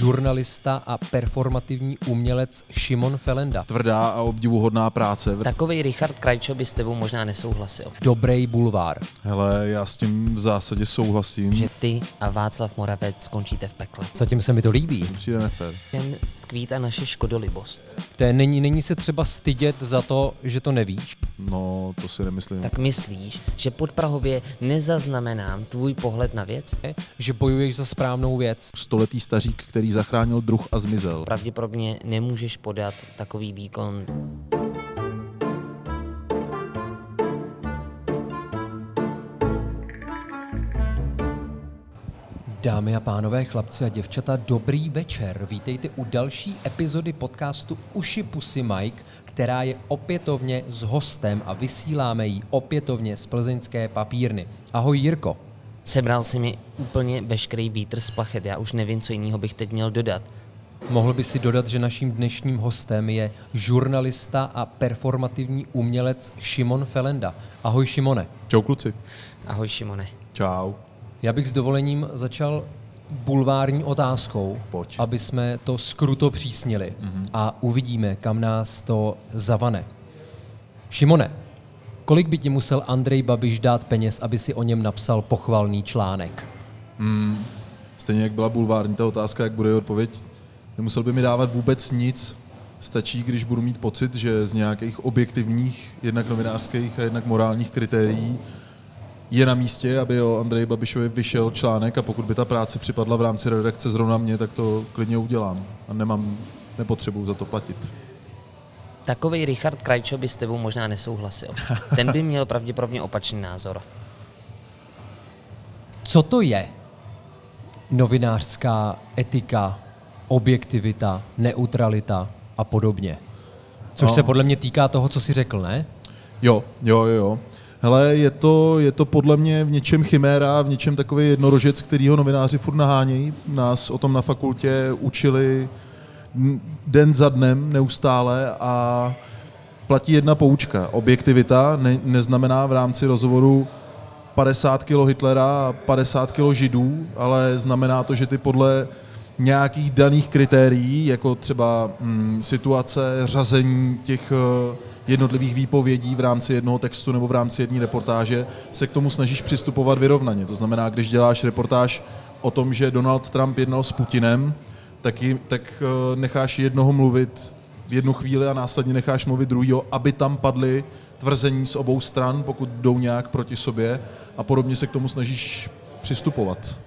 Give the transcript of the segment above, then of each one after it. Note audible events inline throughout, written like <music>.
žurnalista a performativní umělec Šimon Felenda. Tvrdá a obdivuhodná práce. Takový Richard Krajčo by s tebou možná nesouhlasil. Dobrý bulvár. Hele, já s tím v zásadě souhlasím. Že ty a Václav Moravec skončíte v pekle. Zatím se mi to líbí. Přijde nefér. Jen tkví ta naše škodolibost. To je, není, není se třeba stydět za to, že to nevíš. No, to si nemyslím. Tak myslíš, že podprahově nezaznamenám tvůj pohled na věc? Že bojuješ za správnou věc. Stoletý stařík, který zachránil druh a zmizel. Pravděpodobně nemůžeš podat takový výkon. Dámy a pánové, chlapci a děvčata, dobrý večer. Vítejte u další epizody podcastu Uši Pusy Mike, která je opětovně s hostem a vysíláme ji opětovně z plzeňské papírny. Ahoj Jirko. Sebral si mi úplně veškerý vítr z plachet, já už nevím, co jiného bych teď měl dodat. Mohl by si dodat, že naším dnešním hostem je žurnalista a performativní umělec Šimon Felenda. Ahoj Šimone. Čau kluci. Ahoj Šimone. Čau. Já bych s dovolením začal bulvární otázkou, Pojď. aby jsme to skruto přísnili mm-hmm. a uvidíme, kam nás to zavane. Šimone, kolik by ti musel Andrej Babiš dát peněz, aby si o něm napsal pochvalný článek? Stejně jak byla bulvární ta otázka, jak bude odpověď, nemusel by mi dávat vůbec nic. Stačí, když budu mít pocit, že z nějakých objektivních, jednak novinářských a jednak morálních kritérií je na místě, aby o Andreji Babišovi vyšel článek a pokud by ta práce připadla v rámci redakce zrovna mě, tak to klidně udělám. A nemám, nepotřebuju za to platit. Takový Richard Krajčo by s tebou možná nesouhlasil. <laughs> Ten by měl pravděpodobně opačný názor. Co to je novinářská etika, objektivita, neutralita a podobně? Což No. se podle mě týká toho, co jsi řekl, ne? Jo, jo, jo, jo. Hele, je to, je to podle mě v něčem chiméra, v něčem takový jednorožec, kterýho novináři furt nahánějí. Nás o tom na fakultě učili den za dnem neustále a platí jedna poučka. Objektivita ne, neznamená v rámci rozhovoru 50 kilo Hitlera a 50 kilo Židů, ale znamená to, že ty podle nějakých daných kritérií, jako třeba mm, situace, řazení těch eh, jednotlivých výpovědí v rámci jednoho textu nebo v rámci jedné reportáže, se k tomu snažíš přistupovat vyrovnaně. To znamená, když děláš reportáž o tom, že Donald Trump jednal s Putinem, tak, jim, tak eh, necháš jednoho mluvit v jednu chvíli a následně necháš mluvit druhýho, aby tam padly tvrzení z obou stran, pokud jdou nějak proti sobě a podobně se k tomu snažíš přistupovat.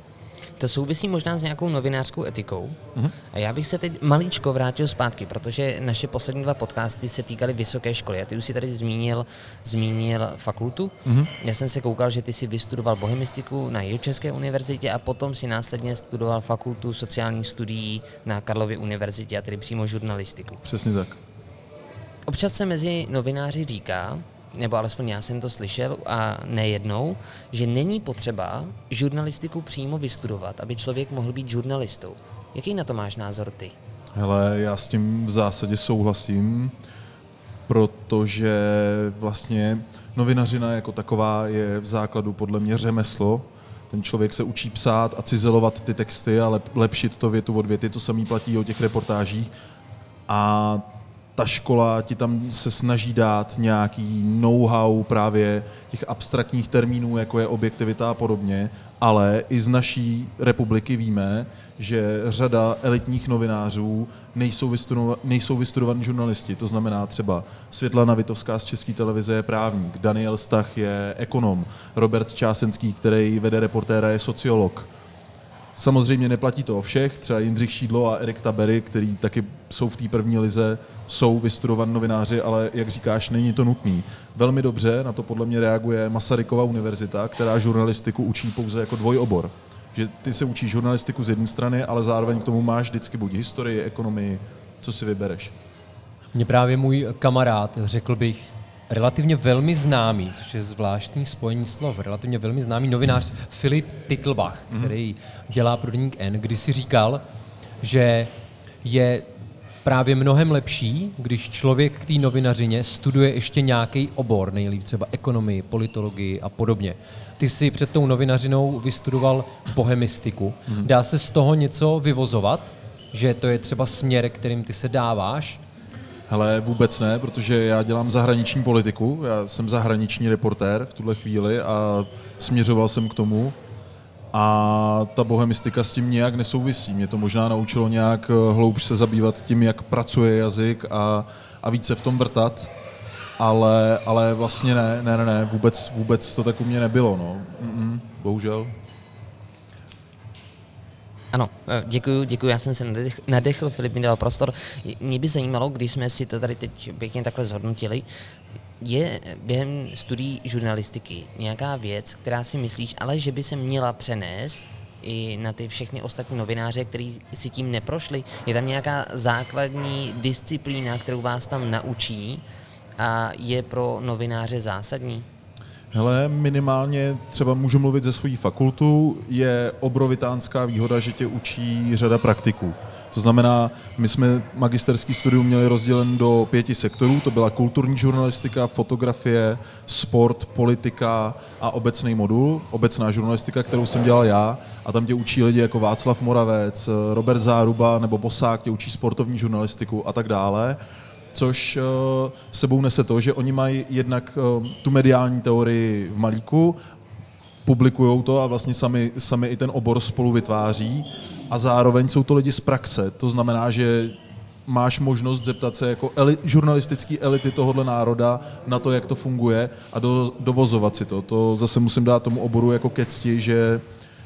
To souvisí možná s nějakou novinářskou etikou. Mhm. A já bych se teď malíčko vrátil zpátky, protože naše poslední dva podcasty se týkaly vysoké školy. A ty už si tady zmínil, zmínil fakultu. Mhm. Já jsem se koukal, že ty si vystudoval bohemistiku na Jihočeské univerzitě a potom si následně studoval fakultu sociálních studií na Karlově univerzitě a tedy přímo žurnalistiku. Přesně tak. Občas se mezi novináři říká, nebo alespoň já jsem to slyšel a nejednou, že není potřeba žurnalistiku přímo vystudovat, aby člověk mohl být žurnalistou. Jaký na to máš názor ty? Hele, já s tím v zásadě souhlasím, protože vlastně novinařina jako taková je v základu podle mě řemeslo. Ten člověk se učí psát a cizelovat ty texty a lep, lepšit to větu od věty. To samý platí o těch reportážích. A ta škola ti tam se snaží dát nějaký know-how právě těch abstraktních termínů, jako je objektivita a podobně, ale i z naší republiky víme, že řada elitních novinářů nejsou, vystudova- nejsou vystudovaní žurnalisti. To znamená třeba Světlana Vitovská z České televize je právník, Daniel Stach je ekonom, Robert Čásenský, který vede reportéra, je sociolog. Samozřejmě neplatí to o všech, třeba Jindřich Šídlo a Erik Tabery, který taky jsou v té první lize, jsou vystudovaní novináři, ale jak říkáš, není to nutný. Velmi dobře na to podle mě reaguje Masarykova univerzita, která žurnalistiku učí pouze jako dvojobor. Že ty se učíš žurnalistiku z jedné strany, ale zároveň k tomu máš vždycky buď historii, ekonomii, co si vybereš. Mě právě můj kamarád, řekl bych, relativně velmi známý, což je zvláštní spojení slov, relativně velmi známý novinář Filip Titlbach, mm-hmm. který dělá pro deník N, když si říkal, že je právě mnohem lepší, když člověk k té novinařině studuje ještě nějaký obor, nejlíp třeba ekonomii, politologii a podobně. Ty si před tou novinařinou vystudoval bohemistiku. Mm-hmm. Dá se z toho něco vyvozovat? že to je třeba směr, kterým ty se dáváš? Hele, vůbec ne, protože já dělám zahraniční politiku, já jsem zahraniční reportér v tuhle chvíli a směřoval jsem k tomu. A ta bohemistika s tím nějak nesouvisí. Mě to možná naučilo nějak eh, hloubš se zabývat tím, jak pracuje jazyk a, a více v tom vrtat, ale, ale vlastně ne, ne, ne, ne, vůbec, vůbec to tak u mě nebylo, no. Mm-mm, bohužel. Ano, eh, děkuji, děkuji, já jsem se nadech, nadechl, Filip mi dal prostor. Mě by zajímalo, když jsme si to tady teď pěkně takhle zhodnotili, je během studií žurnalistiky nějaká věc, která si myslíš, ale že by se měla přenést i na ty všechny ostatní novináře, kteří si tím neprošli? Je tam nějaká základní disciplína, kterou vás tam naučí a je pro novináře zásadní? Hele, minimálně třeba můžu mluvit ze svojí fakultu, je obrovitánská výhoda, že tě učí řada praktiků. To znamená, my jsme magisterský studium měli rozdělen do pěti sektorů, to byla kulturní žurnalistika, fotografie, sport, politika a obecný modul, obecná žurnalistika, kterou jsem dělal já. A tam tě učí lidi jako Václav Moravec, Robert Záruba nebo Bosák tě učí sportovní žurnalistiku a tak dále což uh, sebou nese to, že oni mají jednak uh, tu mediální teorii v malíku, publikují to a vlastně sami, sami i ten obor spolu vytváří a zároveň jsou to lidi z praxe. To znamená, že máš možnost zeptat se jako eli, žurnalistický elity tohohle národa na to, jak to funguje a do, dovozovat si to. To zase musím dát tomu oboru jako ke cti, že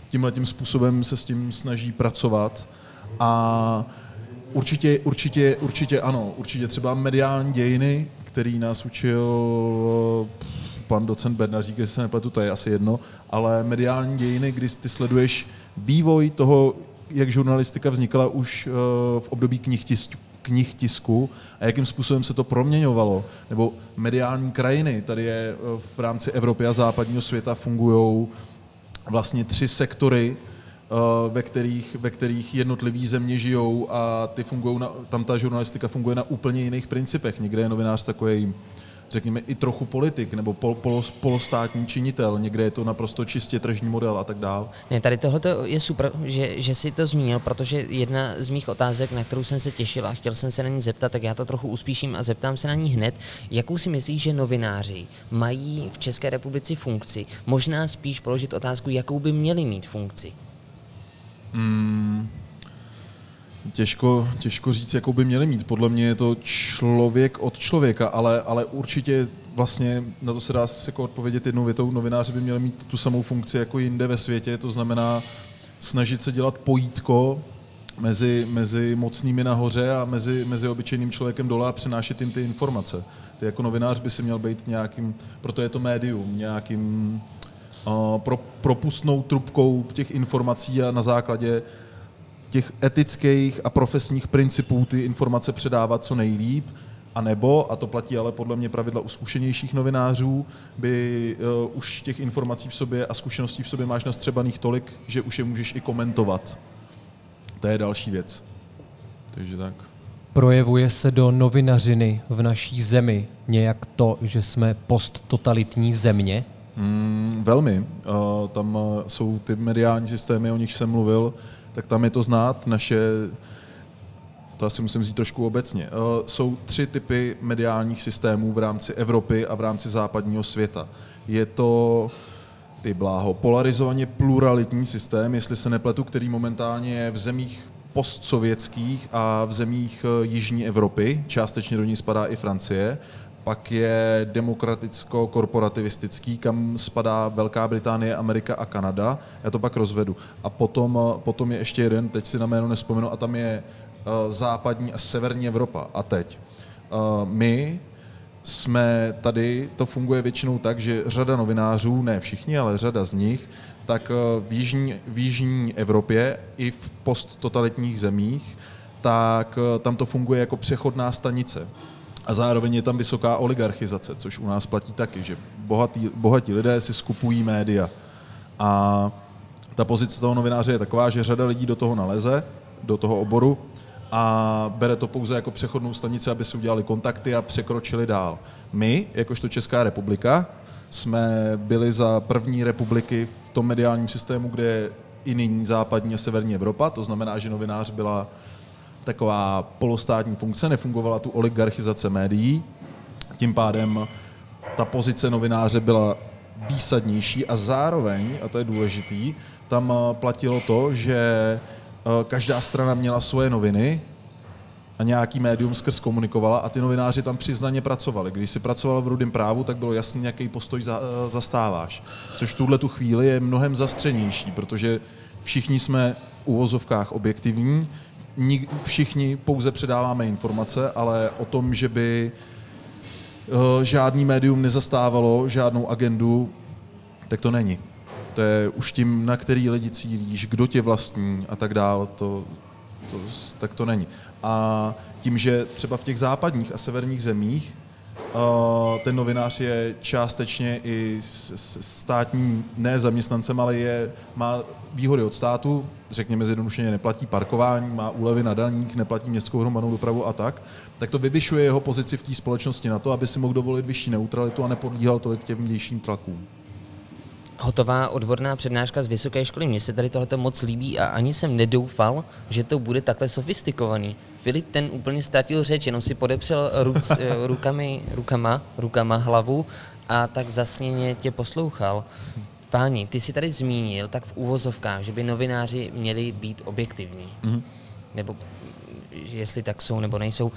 tímhle tím způsobem se s tím snaží pracovat a určitě, určitě, určitě ano, určitě třeba mediální dějiny, který nás učil pan docent Bednařík, jestli se nepletu, to je asi jedno, ale mediální dějiny, kdy ty sleduješ vývoj toho, jak žurnalistika vznikala už eh, v období knih, tisk, knih tisku a jakým způsobem se to proměňovalo. Nebo mediální krajiny, tady je eh, v rámci Evropy a západního světa fungují vlastně tři sektory, ve kterých, ve kterých jednotlivý země žijou a ty fungujou na, tam ta žurnalistika funguje na úplně jiných principech. Někde je novinář takový řekněme, i trochu politik nebo pol, pol, polostátní činitel, někde je to naprosto čistě tržní model a tak dál. Ne, tady tohle je super, že, že si to zmínil, protože jedna z mých otázek, na kterou jsem se těšil a chtěl jsem se na ní zeptat, tak já to trochu uspíším a zeptám se na ní hned. Jakou si myslíš, že novináři mají v České republice funkci? Možná spíš položit otázku, jakou by měli mít funkci? Hmm, Těžko, těžko říct, jakou by měli mít. Podle mě je to člověk od člověka, ale, ale určitě vlastně na to se dá jako odpovědět jednou větou. Novináři by měli mít tu samou funkci jako jinde ve světě, to znamená snažit se dělat pojítko mezi, mezi mocnými nahoře a mezi, mezi obyčejným člověkem dole a přenášet jim ty informace. Ty jako novinář by si měl být nějakým, proto je to médium, nějakým pro, propustnou trubkou těch informací a na základě těch etických a profesních principů ty informace předávat co nejlíp, a nebo, a to platí ale podle mě pravidla u zkušenějších novinářů, by uh, už těch informací v sobě a zkušeností v sobě máš nastřebaných tolik, že už je můžeš i komentovat. To je další věc. Takže tak. Projevuje se do novinařiny v naší zemi nějak to, že jsme posttotalitní země? Mm, velmi. Uh, tam uh, jsou ty mediální systémy, o nich jsem mluvil, tak tam je to znát. Naše, to asi musím říct trošku obecně, eh, jsou tři typy mediálních systémů v rámci Evropy a v rámci západního světa. Je to ty bláho, polarizovaně pluralitní systém, jestli se nepletu, který momentálně je v zemích postsovětských a v zemích eh, Jižní Evropy, částečně do ní spadá i Francie, pak je demokraticko-korporativistický, kam spadá Velká Británie, Amerika a Kanada. Já to pak rozvedu. A potom, potom je ještě jeden, teď si na jméno nespomenu, a tam je uh, západní a severní Evropa. A teď. Uh, my jsme tady, to funguje většinou tak, že řada novinářů, ne všichni, ale řada z nich, tak uh, v jižní, v jižní Evropě i v posttotalitních zemích, tak tam to funguje jako přechodná stanice. A zároveň je tam vysoká oligarchizace, což u nás platí taky, že bohatí, bohatí lidé si skupují média. A ta pozice toho novináře je taková, že řada lidí do toho naleze, do toho oboru, a bere to pouze jako přechodnou stanici, aby si udělali kontakty a překročili dál. My, jakožto Česká republika, jsme byli za první republiky v tom mediálním systému, kde je i nyní západní a severní Evropa, to znamená, že novinář byla taková polostátní funkce, nefungovala tu oligarchizace médií, tím pádem ta pozice novináře byla výsadnější a zároveň, a to je důležitý, tam eh, platilo to, že eh, každá strana měla svoje noviny a nějaký médium skrz komunikovala a ty novináři tam přiznaně pracovali. Když si pracoval v Rudém právu, tak bylo jasný, jaký postoj za, eh, zastáváš. Což v tuhle tu chvíli je mnohem zastřenější, protože všichni jsme v uvozovkách objektivní, všichni pouze předáváme informace, ale o tom, že by žádný médium nezastávalo žádnou agendu, tak to není. To je už tím, na který lidi cílíš, kdo tě vlastní a tak dál, to, to, tak to není. A tím, že třeba v těch západních a severních zemích ten novinář je částečně i státním, ne zaměstnancem, ale je, má výhody od státu, řekněme zjednodušeně, neplatí parkování, má úlevy na daních, neplatí městskou hromadnou dopravu a tak, tak to vyvyšuje jeho pozici v té společnosti na to, aby si mohl dovolit vyšší neutralitu a nepodlíhal tolik těm vnějším tlakům hotová odborná přednáška z vysoké školy. Mně se tady tohle moc líbí a ani jsem nedoufal, že to bude takhle sofistikovaný. Filip ten úplně ztratil řeč, jenom si podepřel ruc, <laughs> eh, rukami, rukama, rukama hlavu a tak zasněně tě poslouchal. Páni, ty si tady zmínil tak v úvozovkách, že by novináři měli být objektivní. Mm-hmm. Nebo jestli tak jsou nebo nejsou.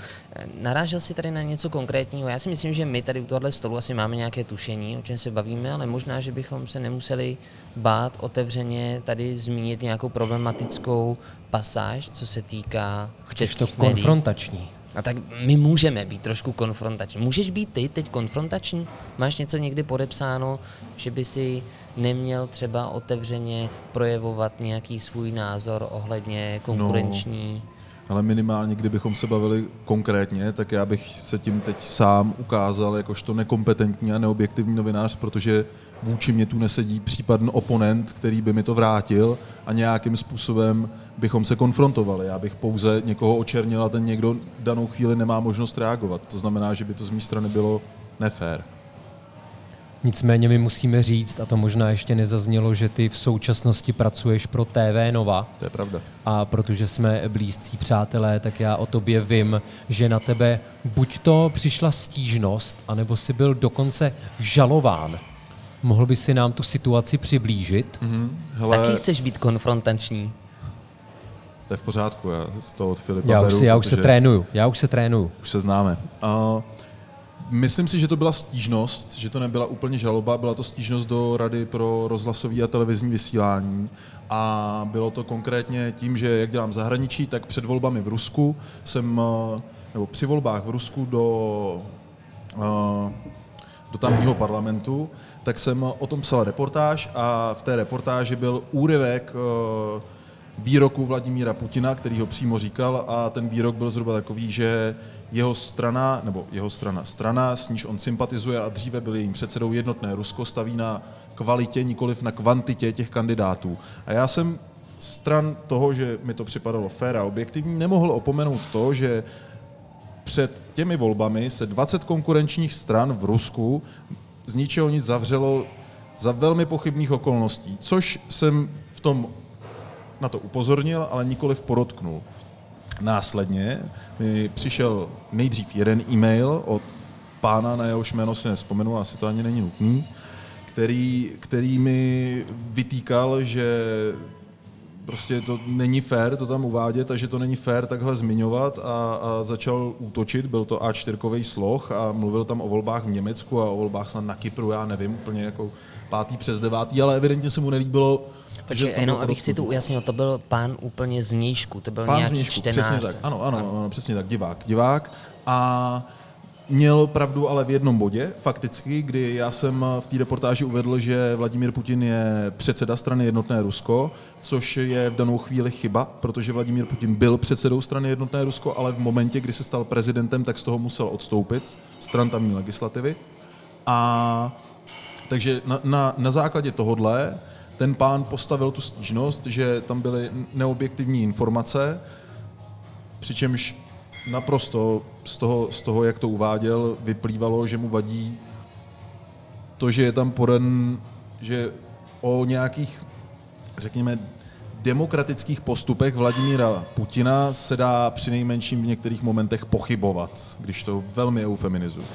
Narážel si tady na něco konkrétního? Já si myslím, že my tady u tohle stolu asi máme nějaké tušení, o čem se bavíme, ale možná, že bychom se nemuseli bát otevřeně tady zmínit nějakou problematickou pasáž, co se týká Chceš to konfrontační. A tak my můžeme být trošku konfrontační. Můžeš být ty teď konfrontační? Máš něco někdy podepsáno, že by si neměl třeba otevřeně projevovat nějaký svůj názor ohledně konkurenční... No ale minimálně, kdybychom se bavili konkrétně, tak já bych se tím teď sám ukázal jakožto nekompetentní a neobjektivní novinář, protože vůči mě tu nesedí případný oponent, který by mi to vrátil a nějakým způsobem bychom se konfrontovali. Já bych pouze někoho očernil a ten někdo danou chvíli nemá možnost reagovat. To znamená, že by to z mé strany bylo nefér. Nicméně my musíme říct, a to možná ještě nezaznělo, že ty v současnosti pracuješ pro TV Nova. To je pravda. A protože jsme blízcí přátelé, tak já o tobě vím, že na tebe buď to přišla stížnost, anebo si byl dokonce žalován. Mohl by si nám tu situaci přiblížit? Mm-hmm. Hele... Taky chceš být konfrontační. To je v pořádku, já z toho od Filipa já už, si, já už se trénuju, já už se trénuju. Už se známe. Uh, Myslím si, že to byla stížnost, že to nebyla úplně žaloba, byla to stížnost do Rady pro rozhlasový a televizní vysílání. A bylo to konkrétně tím, že jak dělám zahraničí, tak před volbami v Rusku jsem, eh, nebo při volbách v Rusku do, eh, do tamního parlamentu, tak jsem o tom psal reportáž a v té reportáži byl úryvek eh, výroku Vladimíra Putina, který ho přímo říkal a ten výrok byl zhruba takový, že jeho strana, nebo jeho strana, strana, s níž on sympatizuje a dříve byl jejím předsedou jednotné Rusko, staví na kvalitě, nikoliv na kvantitě těch kandidátů. A já jsem stran toho, že mi to připadalo fér a objektivní, nemohl opomenout to, že před těmi volbami se 20 konkurenčních stran v Rusku z ničeho nic zavřelo za velmi pochybných okolností, což jsem v tom na to upozornil, ale nikoliv podotknul. Následně mi přišel nejdřív jeden e-mail od pána, na jehož jméno si nespomenu, asi to ani není nutný, který, který mi vytýkal, že prostě to není fér to tam uvádět a že to není fér takhle zmiňovat a, a začal útočit, byl to A4 sloh a mluvil tam o volbách v Německu a o volbách snad na Kypru, já nevím, úplně jako pátý přes devátý, ale evidentně se mu nelíbilo. Takže jenom, abych si to ujasnil, to byl pán úplně z Mějšku, to byl pán nějaký změjšku, čtenář. Přesně tak, ano, ano, ano, ano, přesně tak, divák, divák. A Měl pravdu ale v jednom bodě, fakticky, kdy já jsem v té reportáži uvedl, že Vladimír Putin je předseda strany Jednotné Rusko, což je v danou chvíli chyba, protože Vladimír Putin byl předsedou strany Jednotné Rusko, ale v momentě, kdy se stal prezidentem, tak z toho musel odstoupit, stran tamní legislativy. A takže na, na, na základě tohodle ten pán postavil tu stížnost, že tam byly neobjektivní informace, přičemž naprosto z toho, z toho, jak to uváděl, vyplývalo, že mu vadí to, že je tam poden, že o nějakých, řekněme, demokratických postupech Vladimíra Putina se dá při nejmenším v některých momentech pochybovat, když to velmi eufeminizuji.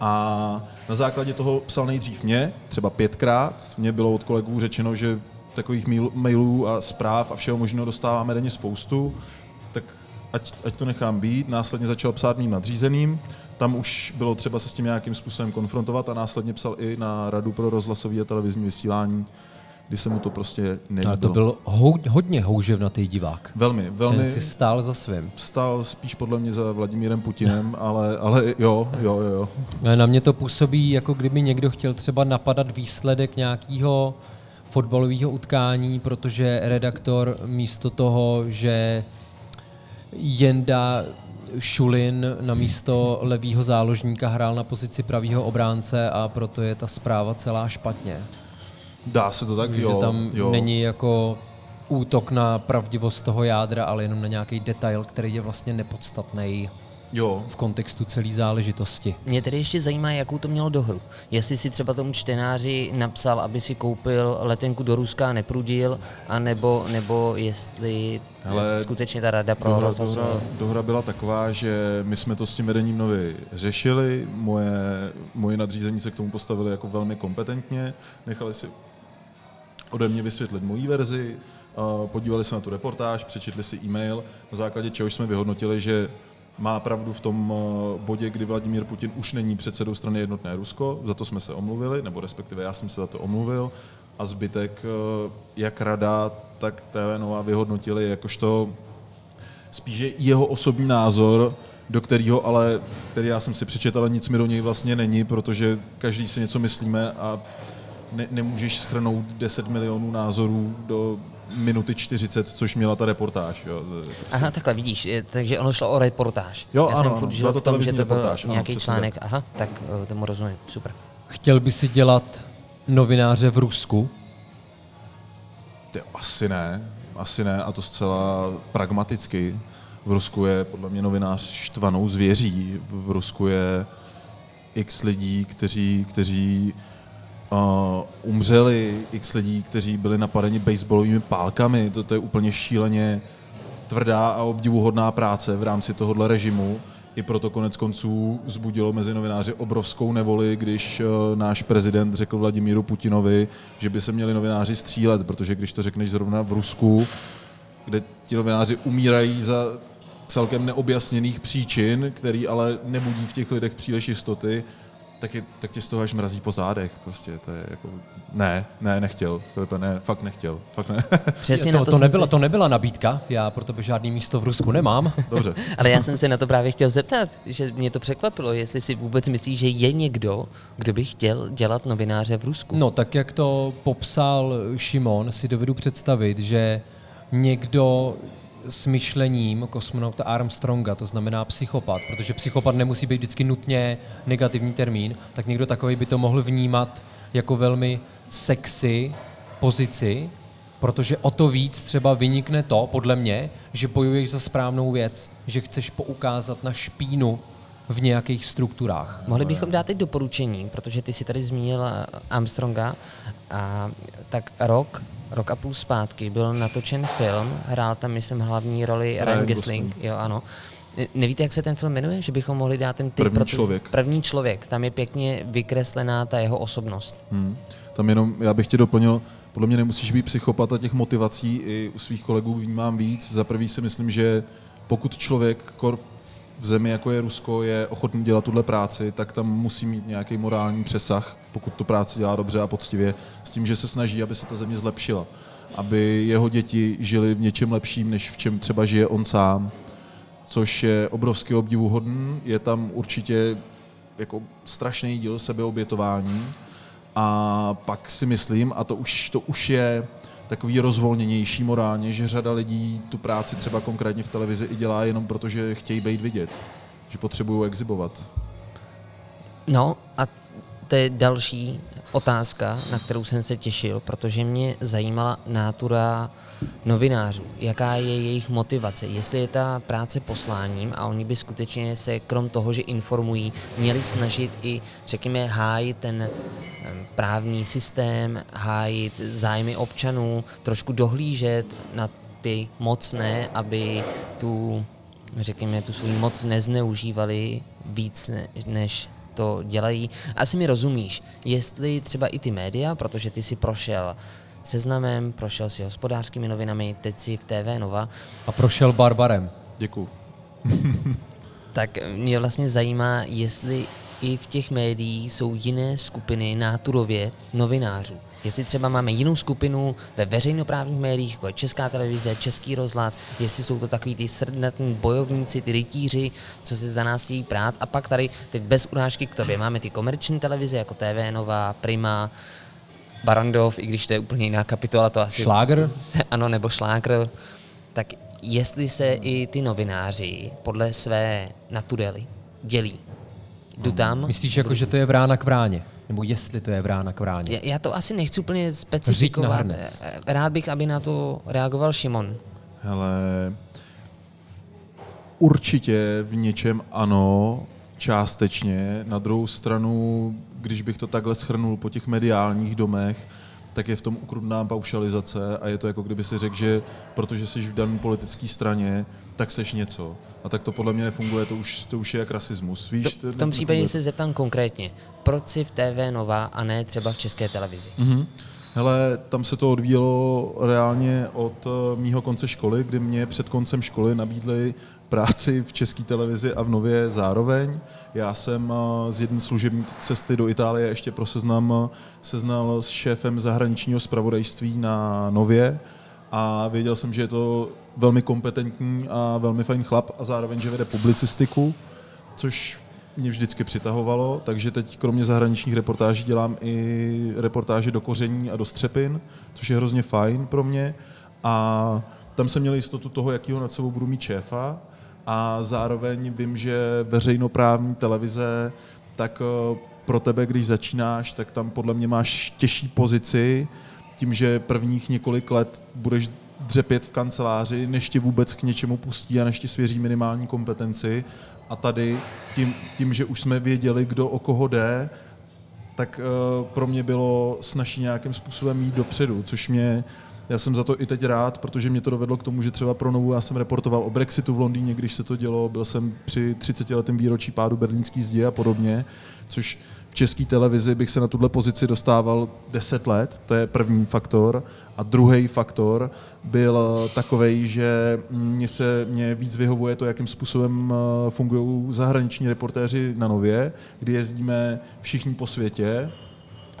A na základě toho psal nejdřív mě, třeba pětkrát. Mně bylo od kolegů řečeno, že takových mailů a zpráv a všeho možného dostáváme denně spoustu, tak ať, ať to nechám být. Následně začal psát mým nadřízeným, tam už bylo třeba se s tím nějakým způsobem konfrontovat a následně psal i na Radu pro rozhlasové a televizní vysílání, kdy se mu to prostě nelíbilo. A to byl ho, hodně houževnatý divák. Velmi, velmi. Ten si stál za svým. Stál spíš podle mě za Vladimírem Putinem, <laughs> ale, ale jo, jo, jo. Na mě to působí, jako kdyby někdo chtěl třeba napadat výsledek nějakého fotbalového utkání, protože redaktor místo toho, že Jenda Šulin na místo levýho záložníka hrál na pozici pravýho obránce a proto je ta zpráva celá špatně. Dá se to tak, že jo. tam jo. není jako útok na pravdivost toho jádra, ale jenom na nějaký detail, který je vlastně nepodstatný jo. v kontextu celé záležitosti. Mě tedy ještě zajímá, jakou to mělo dohru. Jestli si třeba tomu čtenáři napsal, aby si koupil letenku do Ruska a neprudil, anebo, nebo jestli Hele, skutečně ta rada pro dohra, dohra, dohra byla taková, že my jsme to s tím vedením novy řešili, moje, moje nadřízení se k tomu postavili jako velmi kompetentně, nechali si ode mě vysvětlit moji verzi, podívali se na tu reportáž, přečetli si e-mail, na základě čehož jsme vyhodnotili, že má pravdu v tom eh, bodě, kdy Vladimír Putin už není předsedou strany Jednotné Rusko, za to jsme se omluvili, nebo respektive já jsem se za to omluvil, a zbytek, eh, jak rada, tak TV Nova vyhodnotili jakožto spíše jeho osobní názor, do kterého ale, který já jsem si přečetl, nic mi do něj vlastně není, protože každý si něco myslíme a ne, nemůžeš schrnout 10 milionů názorů do minuty 40, což měla ta reportáž. Jo. Aha, takhle vidíš, takže ono šlo o reportáž. Jo, Já ano, jsem furt žil to v tom, že to byl reportáž, nějaký ano, článek. Tak. Aha, tak uh, tomu rozumím, super. Chtěl by si dělat novináře v Rusku? Ty, asi ne, asi ne, a to zcela pragmaticky. V Rusku je podle mě novinář štvanou zvěří. V Rusku je x lidí, kteří, kteří umřeli x lidí, kteří byli napadeni baseballovými pálkami. To, to je úplně šíleně tvrdá a obdivuhodná práce v rámci tohohle režimu. I proto konec konců zbudilo mezi novináři obrovskou nevoli, když uh, náš prezident řekl Vladimíru Putinovi, že by se měli novináři střílet, protože když to řekneš zrovna v Rusku, kde ti novináři umírají za celkem neobjasněných příčin, který ale nebudí v těch lidech příliš jistoty, tak, je, tak tě z toho až mrazí po zádech. Prostě to je jako, ne, ne, nechtěl, Filipe, ne, fakt nechtěl, fakt ne. Přesně to, na to, to, nebyla, si... to nebyla nabídka, já pro tebe žádný místo v Rusku nemám. <laughs> Dobře. <laughs> Ale já jsem se na to právě chtěl zeptat, že mě to překvapilo, jestli si vůbec myslíš, že je někdo, kdo by chtěl dělat novináře v Rusku. No, tak jak to popsal Šimon, si dovedu představit, že někdo s myšlením kosmonauta Armstronga, to znamená psychopat, protože psychopat nemusí být vždycky nutně negativní termín, tak někdo takový by to mohl vnímat jako velmi sexy pozici, protože o to víc třeba vynikne to, podle mě, že bojuješ za správnou věc, že chceš poukázat na špínu v nějakých strukturách. Mohli bychom dát i doporučení, protože ty si tady zmínil Armstronga, a tak rok rok a půl zpátky byl natočen film, hrál tam, myslím, hlavní roli Ryan, Ryan Gosling, jo, ano. Nevíte, jak se ten film jmenuje? Že bychom mohli dát ten typ První pro člověk. První člověk. Tam je pěkně vykreslená ta jeho osobnost. Hmm. Tam jenom, já bych tě doplnil, podle mě nemusíš být psychopat a těch motivací i u svých kolegů vnímám víc. Za prvý si myslím, že pokud člověk kor v zemi, jako je Rusko, je ochotný dělat tuhle práci, tak tam musí mít nějaký morální přesah, pokud tu práci dělá dobře a poctivě, s tím, že se snaží, aby se ta země zlepšila. Aby jeho děti žili v něčem lepším, než v čem třeba žije on sám, což je obrovsky obdivuhodný. Je tam určitě jako strašný díl sebeobětování a pak si myslím, a to už, to už je takový rozvolněnější morálně, že řada lidí tu práci třeba konkrétně v televizi i dělá jenom proto, že chtějí být vidět, že potřebují exibovat. No a to je další otázka, na kterou jsem se těšil, protože mě zajímala nátura novinářů, jaká je jejich motivace, jestli je ta práce posláním a oni by skutečně se krom toho, že informují, měli snažit i, řekněme, hájit ten právní systém, hájit zájmy občanů, trošku dohlížet na ty mocné, aby tu, řekněme, tu svou moc nezneužívali víc než to dělají. Asi mi rozumíš, jestli třeba i ty média, protože ty si prošel seznamem, prošel si hospodářskými novinami, teď si v TV Nova. A prošel Barbarem. Děkuju. tak mě vlastně zajímá, jestli i v těch médiích jsou jiné skupiny náturově novinářů. Jestli třeba máme jinou skupinu ve veřejnoprávních médiích, jako je Česká televize, Český rozhlas, jestli jsou to takový ty srdnatní bojovníci, ty rytíři, co se za nás chtějí prát. A pak tady teď bez urážky k tobě máme ty komerční televize, jako TV Nova, Prima, Barandov, i když to je úplně jiná kapitola, to asi... Šláger? Ano, nebo šlágr. Tak jestli se i ty novináři podle své naturely dělí. Jdu tam. Myslíš, jako, že to je vrána k vráně? Nebo jestli to je vrána k vráně? Já, já to asi nechci úplně specifikovat. Na Rád bych, aby na to reagoval Šimon. Hele, určitě v něčem ano, částečně. Na druhou stranu, když bych to takhle schrnul po těch mediálních domech, tak je v tom ukrutná paušalizace a je to jako kdyby si řekl, že protože jsi v dané politické straně, tak seš něco. A tak to podle mě nefunguje, to už, to už je jak rasismus. Víš, to, v tom případě se zeptám konkrétně, proč si v TV Nova a ne třeba v České televizi? Mm-hmm. Hele, tam se to odvíjelo reálně od eh, mýho konce školy, kdy mě před koncem školy nabídli práci v české televizi a v Nově zároveň. Já jsem eh, z jedné služební cesty do Itálie ještě pro seznam eh, seznal s šéfem zahraničního zpravodajství na Nově a věděl jsem, že je to velmi kompetentní a velmi fajn chlap a zároveň, že vede publicistiku, což mě vždycky přitahovalo, takže teď kromě zahraničních reportáží dělám i reportáže do koření a do střepin, což je hrozně fajn pro mě. A tam jsem měl jistotu toho, jakýho nad sebou budu mít šéfa. A zároveň vím, že veřejnoprávní televize, tak eh, pro tebe, když začínáš, tak tam podle mě máš těžší pozici, tím, že prvních několik let budeš dřepět v kanceláři, než tě vůbec k něčemu pustí a než ti svěří minimální kompetenci. A tady, tím, tím že už jsme věděli, kdo o koho jde, tak uh, pro mě bylo snaží nějakým způsobem jít dopředu, což mě já jsem za to i teď rád, protože mě to dovedlo k tomu, že třeba pro Novu já jsem reportoval o Brexitu v Londýně, když se to dělo, byl jsem při 30 letém výročí pádu berlínský zdi a podobně, což v české televizi bych se na tuhle pozici dostával 10 let, to je první faktor. A druhý faktor byl takový, že mě, se, mě víc vyhovuje to, jakým způsobem eh, fungují zahraniční reportéři na Nově, kdy jezdíme všichni po světě,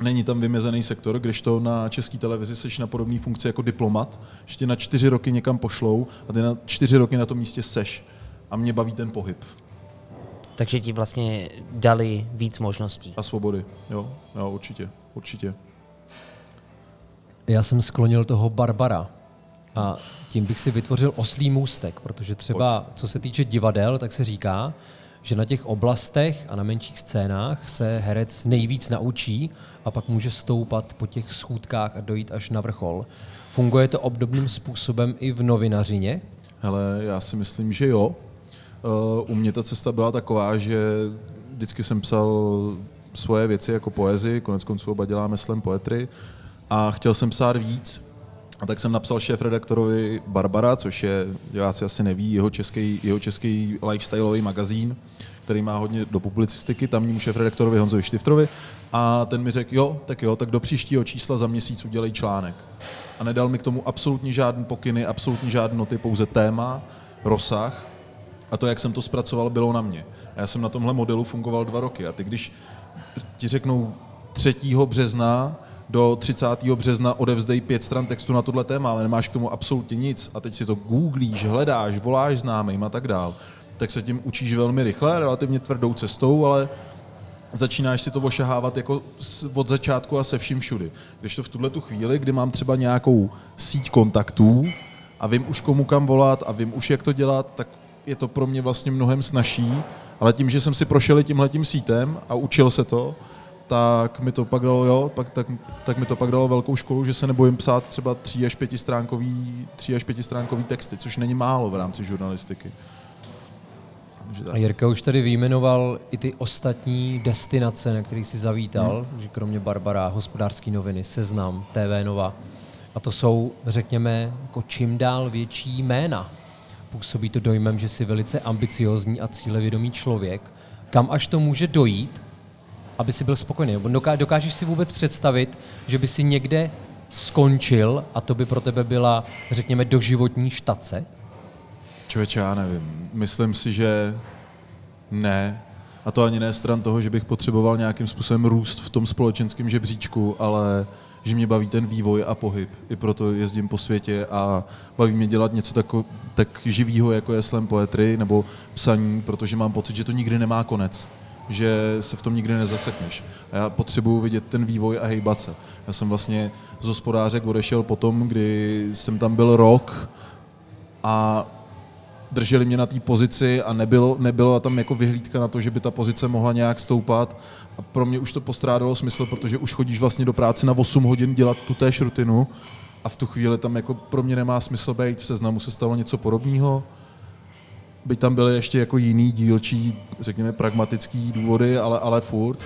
Není tam vymezený sektor, když to na české televizi seš na podobné funkci jako diplomat, že tě na čtyři roky někam pošlou a ty na čtyři roky na tom místě seš. A mě baví ten pohyb. Takže ti vlastně dali víc možností. A svobody, jo, jo, určitě, určitě. Já jsem sklonil toho Barbara a tím bych si vytvořil oslý můstek, protože třeba Pojď. co se týče divadel, tak se říká, že na těch oblastech a na menších scénách se herec nejvíc naučí a pak může stoupat po těch schůdkách a dojít až na vrchol. Funguje to obdobným způsobem i v novinařině? Hele, já si myslím, že jo. Eh, u mě ta cesta byla taková, že vždycky jsem psal svoje věci jako poezii, konec konců oba děláme slam poetry a chtěl jsem psát víc. A tak jsem napsal šéf-redaktorovi Barbara, což je, diváci asi neví, jeho český, jeho český lifestyleový magazín, který má hodně do publicistiky, tamnímu šéf-redaktorovi Honzovi Štiftrovi. A ten mi řekl, jo, tak jo, tak do příštího čísla za měsíc udělej článek. A nedal mi k tomu absolutně žádný pokyny, absolutně žádné noty, pouze téma, rozsah a to, jak jsem to zpracoval, bylo na mě. A já jsem na tomhle modelu fungoval dva roky. A ty, když ti řeknou 3. března do 30. března odevzdej pět stran textu na tohle téma, ale nemáš k tomu absolutně nic a teď si to googlíš, hledáš, voláš známým a tak dál, tak se tím učíš velmi rychle, relativně tvrdou cestou, ale začínáš si to ošahávat jako od začátku a se vším všudy. Když to v tuhle tu chvíli, kdy mám třeba nějakou síť kontaktů a vím už komu kam volat a vím už jak to dělat, tak je to pro mě vlastně mnohem snažší, ale tím, že jsem si prošel tímhletím sítem a učil se to, tak mi to pak dalo, jo, pak, tak, tak mi to pak dalo velkou školu, že se nebojím psát třeba tři až pětistránkový, tři až pětistránkový texty, což není málo v rámci žurnalistiky. A. Jirka už tady vyjmenoval i ty ostatní destinace, na kterých si zavítal, takže kromě Barbara, hospodářské noviny, Seznam, TV Nova. A to jsou, řekněme, jako čím dál větší jména. Působí to dojmem, že jsi velice ambiciozní a cílevědomý člověk. Kam až to může dojít, aby si byl spokojený? Dokážeš si vůbec představit, že by si někde skončil a to by pro tebe byla, řekněme, doživotní štace? Člověče, já nevím. Myslím si, že ne. A to ani ne stran toho, že bych potřeboval nějakým způsobem růst v tom společenském žebříčku, ale že mě baví ten vývoj a pohyb. I proto jezdím po světě a baví mě dělat něco tako, tak živýho, jako je slam poetry nebo psaní, protože mám pocit, že to nikdy nemá konec že se v tom nikdy nezasekneš. A já potřebuju vidět ten vývoj a hejbat se. Já jsem vlastně z hospodářek odešel potom, kdy jsem tam byl rok a drželi mě na té pozici a nebylo, nebylo tam jako vyhlídka na to, že by ta pozice mohla nějak stoupat. A pro mě už to postrádalo smysl, protože už chodíš vlastně do práce na 8 hodin dělat tu též rutinu a v tu chvíli tam jako pro mě nemá smysl být. V seznamu se stalo něco podobného. Byť tam byly ještě jako jiný dílčí, řekněme, pragmatický důvody, ale, ale furt.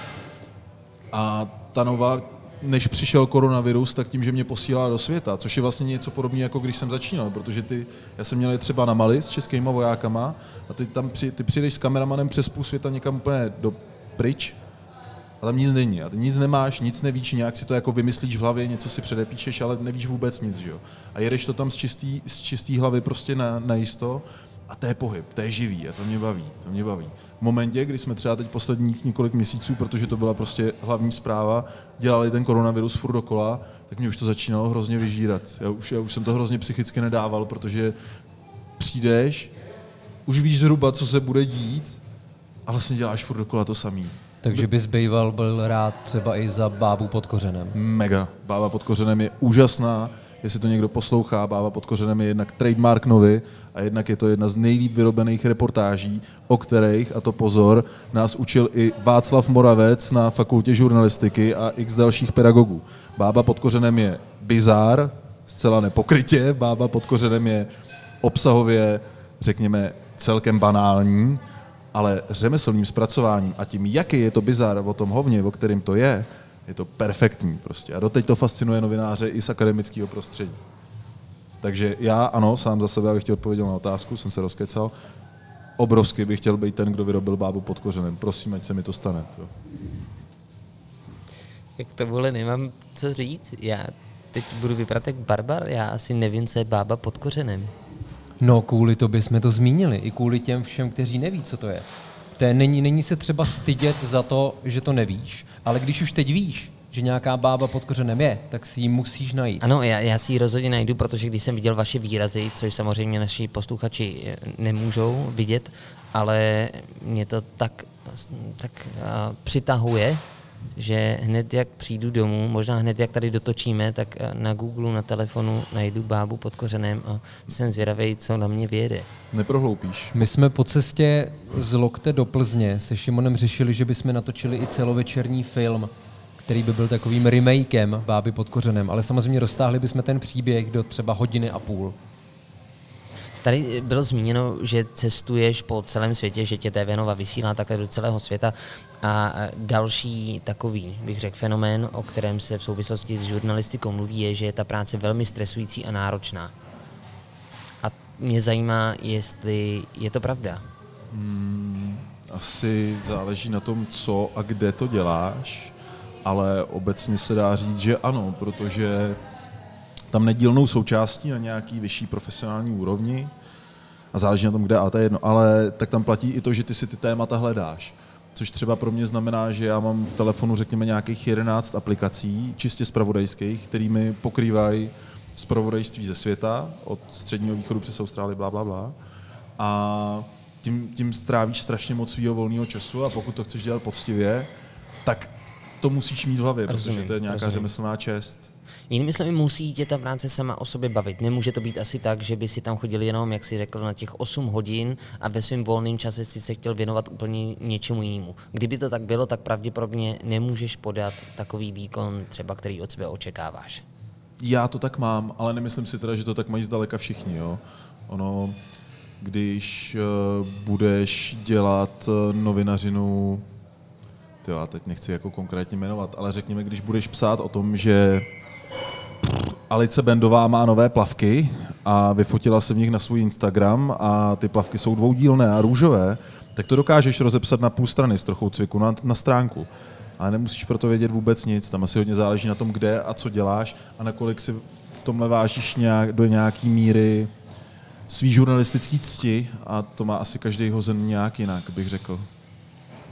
A ta nová, než přišel koronavirus, tak tím, že mě posílá do světa, což je vlastně něco podobného, jako když jsem začínal, protože ty, já jsem měl třeba na Mali s českýma vojákama a ty tam při, ty přijdeš s kameramanem přes půl světa někam úplně do pryč a tam nic není. A ty nic nemáš, nic nevíš, nějak si to jako vymyslíš v hlavě, něco si předepíšeš, ale nevíš vůbec nic, že jo. A jedeš to tam z čistý, z čistý hlavy prostě na, na jisto a to je pohyb, to je živý a to mě baví, to mě baví. V momentě, kdy jsme třeba teď posledních několik měsíců, protože to byla prostě hlavní zpráva, dělali ten koronavirus furt dokola, tak mě už to začínalo hrozně vyžírat. Já už, já už jsem to hrozně psychicky nedával, protože přijdeš, už víš zhruba, co se bude dít a vlastně děláš furt dokola to samý. Takže bys býval byl rád třeba i za bábu pod kořenem. Mega. Bába pod kořenem je úžasná. Jestli to někdo poslouchá, Bába pod kořenem je jednak trademark novy a jednak je to jedna z nejlíp vyrobených reportáží, o kterých, a to pozor, nás učil i Václav Moravec na fakultě žurnalistiky a x dalších pedagogů. Bába pod kořenem je bizár, zcela nepokrytě. Bába pod kořenem je obsahově, řekněme, celkem banální, ale řemeslným zpracováním a tím, jaký je to bizar o tom hovně, o kterým to je, je to perfektní prostě. A doteď to fascinuje novináře i z akademického prostředí. Takže já, ano, sám za sebe, abych ti odpověděl na otázku, jsem se rozkecal, obrovsky bych chtěl být ten, kdo vyrobil bábu pod kořenem. Prosím, ať se mi to stane. To. Jak tomuhle nemám co říct. Já teď budu vypadat jak barbar, já asi nevím, co je bába pod kořenem. No, kvůli tobě jsme to zmínili, i kvůli těm všem, kteří neví, co to je. To není, není se třeba stydět za to, že to nevíš, ale když už teď víš, že nějaká bába pod kořenem je, tak si ji musíš najít. Ano, já, já si ji rozhodně najdu, protože když jsem viděl vaše výrazy, což samozřejmě naši posluchači eh, nemůžou vidět, ale mě to tak, tak uh, přitahuje, že hned jak přijdu domů, možná hned jak tady dotočíme, tak eh, na Google, na telefonu najdu bábu pod kořenem a jsem zvědavý, co na mě vyjede. Neprohloupíš. My jsme po cestě z Lokte do Plzně se Šimonem řešili, že bychom natočili i celovečerní film, který by byl takovým remakem Báby pod kořenem, ale samozřejmě roztáhli bychom ten příběh do třeba hodiny a půl. Tady bylo zmíněno, že cestuješ po celém světě, že tě TV Nova vysílá takhle do celého světa a další takový, bych řekl, fenomén, o kterém se v souvislosti s žurnalistikou mluví, je, že je ta práce velmi stresující a náročná. A mě zajímá, jestli je to pravda. Asi záleží na tom, co a kde to děláš, ale obecně se dá říct, že ano, protože tam nedílnou součástí na nějaký vyšší profesionální úrovni, a záleží na tom, kde, a to je jedno, ale tak tam platí i to, že ty si ty témata hledáš. Což třeba pro mě znamená, že já mám v telefonu, řekněme, nějakých 11 aplikací, čistě spravodajských, kterými pokrývají spravodajství ze světa, od středního východu přes Austrálii, bla, bla, bla. A tím, tím strávíš strašně moc svého volného času a pokud to chceš dělat poctivě, tak to musíš mít v hlavě, Rozumím, protože to je nějaká rozumím. řemeslná čest. Jinými slovy, musí tě ta práce sama o sobě bavit. Nemůže to být asi tak, že by si tam chodil jenom, jak si řekl, na těch 8 hodin a ve svém volném čase si se chtěl věnovat úplně něčemu jinému. Kdyby to tak bylo, tak pravděpodobně nemůžeš podat takový výkon, třeba který od sebe očekáváš. Já to tak mám, ale nemyslím si teda, že to tak mají zdaleka všichni. Jo? Ono, když uh, budeš dělat uh, novinařinu, tyjo, já teď nechci jako konkrétně jmenovat, ale řekněme, když budeš psát o tom, že Alice Bendová má nové plavky a vyfotila se v nich na svůj Instagram a ty plavky jsou dvoudílné a růžové, tak to dokážeš rozepsat na půl strany s trochou cviku na, na stránku. A nemusíš proto vědět vůbec nic, tam asi hodně záleží na tom, kde a co děláš a nakolik si v tomhle vážíš nějak, do nějaký míry svý žurnalistický cti a to má asi každý hozen nějak jinak, bych řekl.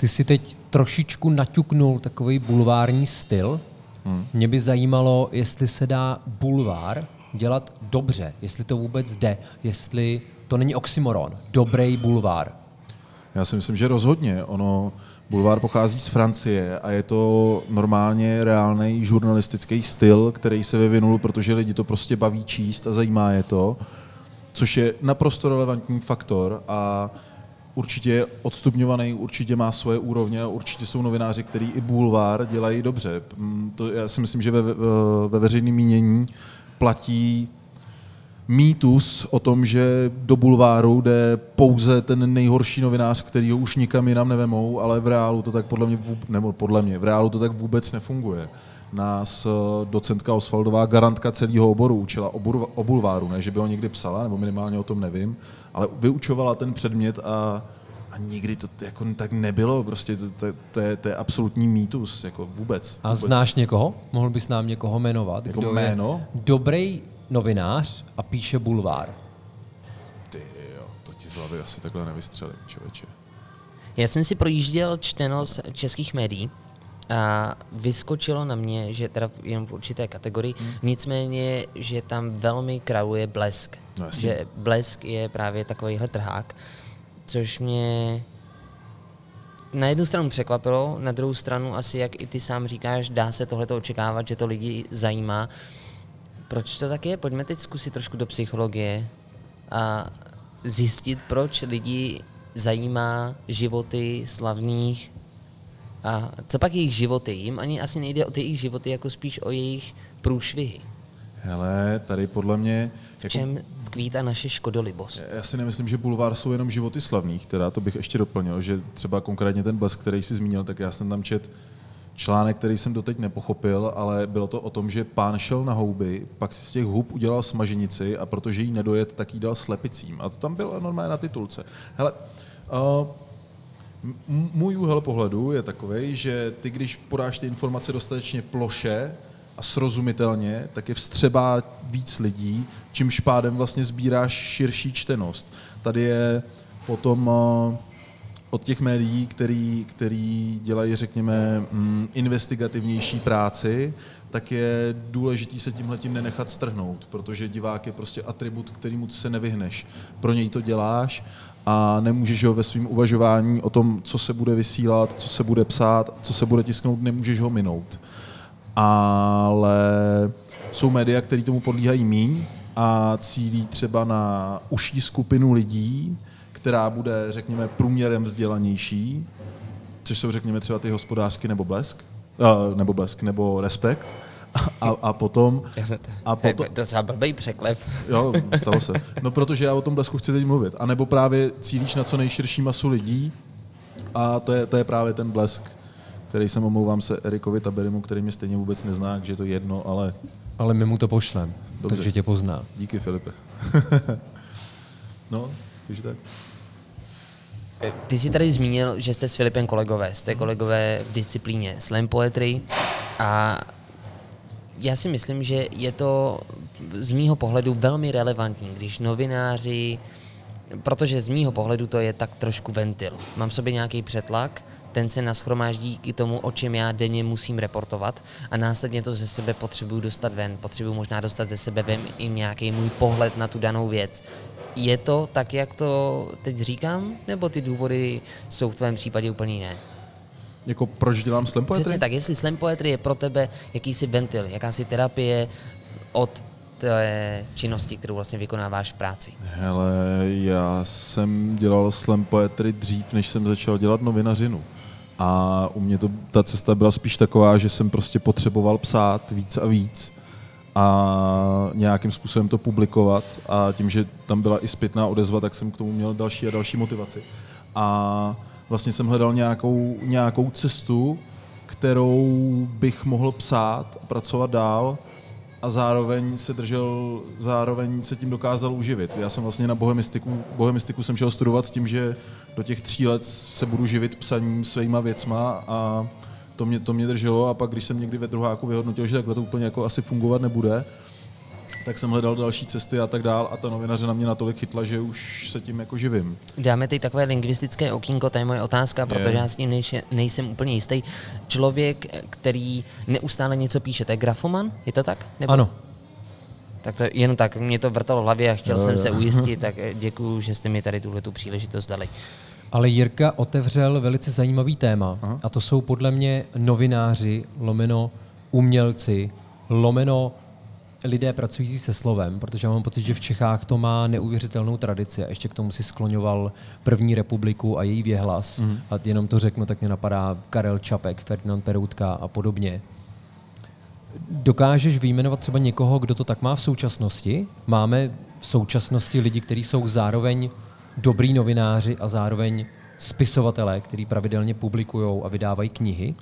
Ty si teď trošičku naťuknul takový bulvární styl. Hmm. Mě by zajímalo, jestli se dá bulvár dělat dobře, jestli to vůbec jde, jestli to není oxymoron, dobrý bulvár. Já si myslím, že rozhodně. Ono, bulvár pochází z Francie a je to normálně reálný žurnalistický styl, který se vyvinul, protože lidi to prostě baví číst a zajímá je to, což je naprosto relevantní faktor a určitě je odstupňovaný, určitě má svoje úrovně a určitě jsou novináři, kteří i bulvár dělají dobře. Mm, to já si myslím, že ve, ve veřejném mínění platí mýtus o tom, že do bulváru jde pouze ten nejhorší novinář, který ho už nikam jinam nevemou, ale v reálu to tak podle mě, nebo podle mě, v reálu to tak vůbec nefunguje. Nás eh, docentka Osvaldová, garantka celého oboru, učila o bulváru, ne, že by ho někdy psala, nebo minimálně o tom nevím, ale vyučovala ten předmět a, a nikdy to jako tak nebylo, prostě to, to, to, je, to je absolutní mýtus, jako vůbec. A vůbec. znáš někoho? Mohl bys nám někoho jmenovat? Jako kdo jméno? Je dobrý novinář a píše bulvár. Ty jo, to ti z hlavy asi takhle nevystřelím, člověče. Já jsem si projížděl čtenost českých médií a vyskočilo na mě, že teda jenom v určité kategorii, hmm. nicméně, že tam velmi kraluje blesk. No, že blesk je právě takovýhle trhák, což mě na jednu stranu překvapilo, na druhou stranu asi, jak i ty sám říkáš, dá se tohleto očekávat, že to lidi zajímá. Proč to tak je? Pojďme teď zkusit trošku do psychologie a zjistit, proč lidi zajímá životy slavných a co pak jejich životy? Jim ani asi nejde o ty jejich životy, jako spíš o jejich průšvihy. Hele, tady podle mě... V čem tkví ta naše škodolibost? Já si nemyslím, že bulvár jsou jenom životy slavných, teda to bych ještě doplnil, že třeba konkrétně ten blesk, který jsi zmínil, tak já jsem tam čet článek, který jsem doteď nepochopil, ale bylo to o tom, že pán šel na houby, pak si z těch hub udělal smaženici a protože jí nedojet, tak jí dal slepicím. A to tam bylo normálně na titulce. Hele, uh, můj úhel pohledu je takový, že ty, když podáš ty informace dostatečně ploše a srozumitelně, tak je vstřebá víc lidí, čímž pádem vlastně sbíráš širší čtenost. Tady je potom uh, od těch médií, který, který dělají, řekněme, mm, investigativnější práci, tak je důležité se tímhle tím nenechat strhnout, protože divák je prostě atribut, kterýmu se nevyhneš. Pro něj to děláš a nemůžeš ho ve svém uvažování o tom, co se bude vysílat, co se bude psát, co se bude tisknout, nemůžeš ho minout. Ale jsou média, které tomu podlíhají míň a cílí třeba na užší skupinu lidí, která bude, řekněme, průměrem vzdělanější, což jsou, řekněme, třeba ty hospodářky nebo blesk, uh, nebo blesk, nebo respekt. A, a potom... A potom to třeba blbý překlep. Jo, <laughs> stalo se. No protože já o tom blesku chci teď mluvit. A nebo právě cílíš na co nejširší masu lidí a to je, to je právě ten blesk, který jsem omlouvám se Erikovi Taberimu, který mě stejně vůbec nezná, že je to jedno, ale... Ale my mu to pošlem, Dobře. takže tě pozná. Díky, Filipe. <laughs> no, takže tak. Ty jsi tady zmínil, že jste s Filipem kolegové. Jste kolegové v disciplíně slam poetry a já si myslím, že je to z mýho pohledu velmi relevantní, když novináři, protože z mýho pohledu to je tak trošku ventil. Mám v sobě nějaký přetlak, ten se naschromáždí k tomu, o čem já denně musím reportovat a následně to ze sebe potřebuju dostat ven. Potřebuju možná dostat ze sebe ven i nějaký můj pohled na tu danou věc. Je to tak, jak to teď říkám, nebo ty důvody jsou v tvém případě úplně jiné? Jako proč dělám slam poetry? Přesně tak, jestli slam poetry je pro tebe jakýsi ventil, jakási terapie od té činnosti, kterou vlastně vykonáváš v práci? Hele, já jsem dělal slam poetry dřív, než jsem začal dělat novinařinu. A u mě to, ta cesta byla spíš taková, že jsem prostě potřeboval psát víc a víc. a nějakým způsobem to publikovat a tím, že tam byla i zpětná odezva, tak jsem k tomu měl další a další motivaci. A vlastně jsem hledal nějakou, nějakou cestu, kterou bych mohl psát a pracovat dál a zároveň se držel, zároveň se tím dokázal uživit. Já jsem vlastně na bohemistiku, bohemistiku jsem šel studovat s tím, že do těch tří let se budu živit psaním svýma věcma a to mě, to mě drželo a pak, když jsem někdy ve druháku vyhodnotil, že takhle to úplně jako asi fungovat nebude, tak jsem hledal další cesty a tak dál a ta novinaře na mě natolik chytla, že už se tím jako živím. Dáme teď takové lingvistické okýnko, to je moje otázka, protože je. já s tím nejsem, nejsem úplně jistý. Člověk, který neustále něco píše, to je grafoman, je to tak? Nebo? Ano. Tak to jenom tak, mě to vrtalo v hlavě a chtěl jo, jsem jo. se ujistit, <laughs> tak děkuji, že jste mi tady tuhle tu příležitost dali. Ale Jirka otevřel velice zajímavý téma Aha. a to jsou podle mě novináři, lomeno umělci, lomeno lidé pracující se slovem, protože mám pocit, že v Čechách to má neuvěřitelnou tradici a ještě k tomu si skloňoval první republiku a její věhlas. Mm. A jenom to řeknu, tak mě napadá Karel Čapek, Ferdinand Peroutka a podobně. Dokážeš vyjmenovat třeba někoho, kdo to tak má v současnosti? Máme v současnosti lidi, kteří jsou zároveň dobrý novináři a zároveň spisovatelé, kteří pravidelně publikují a vydávají knihy?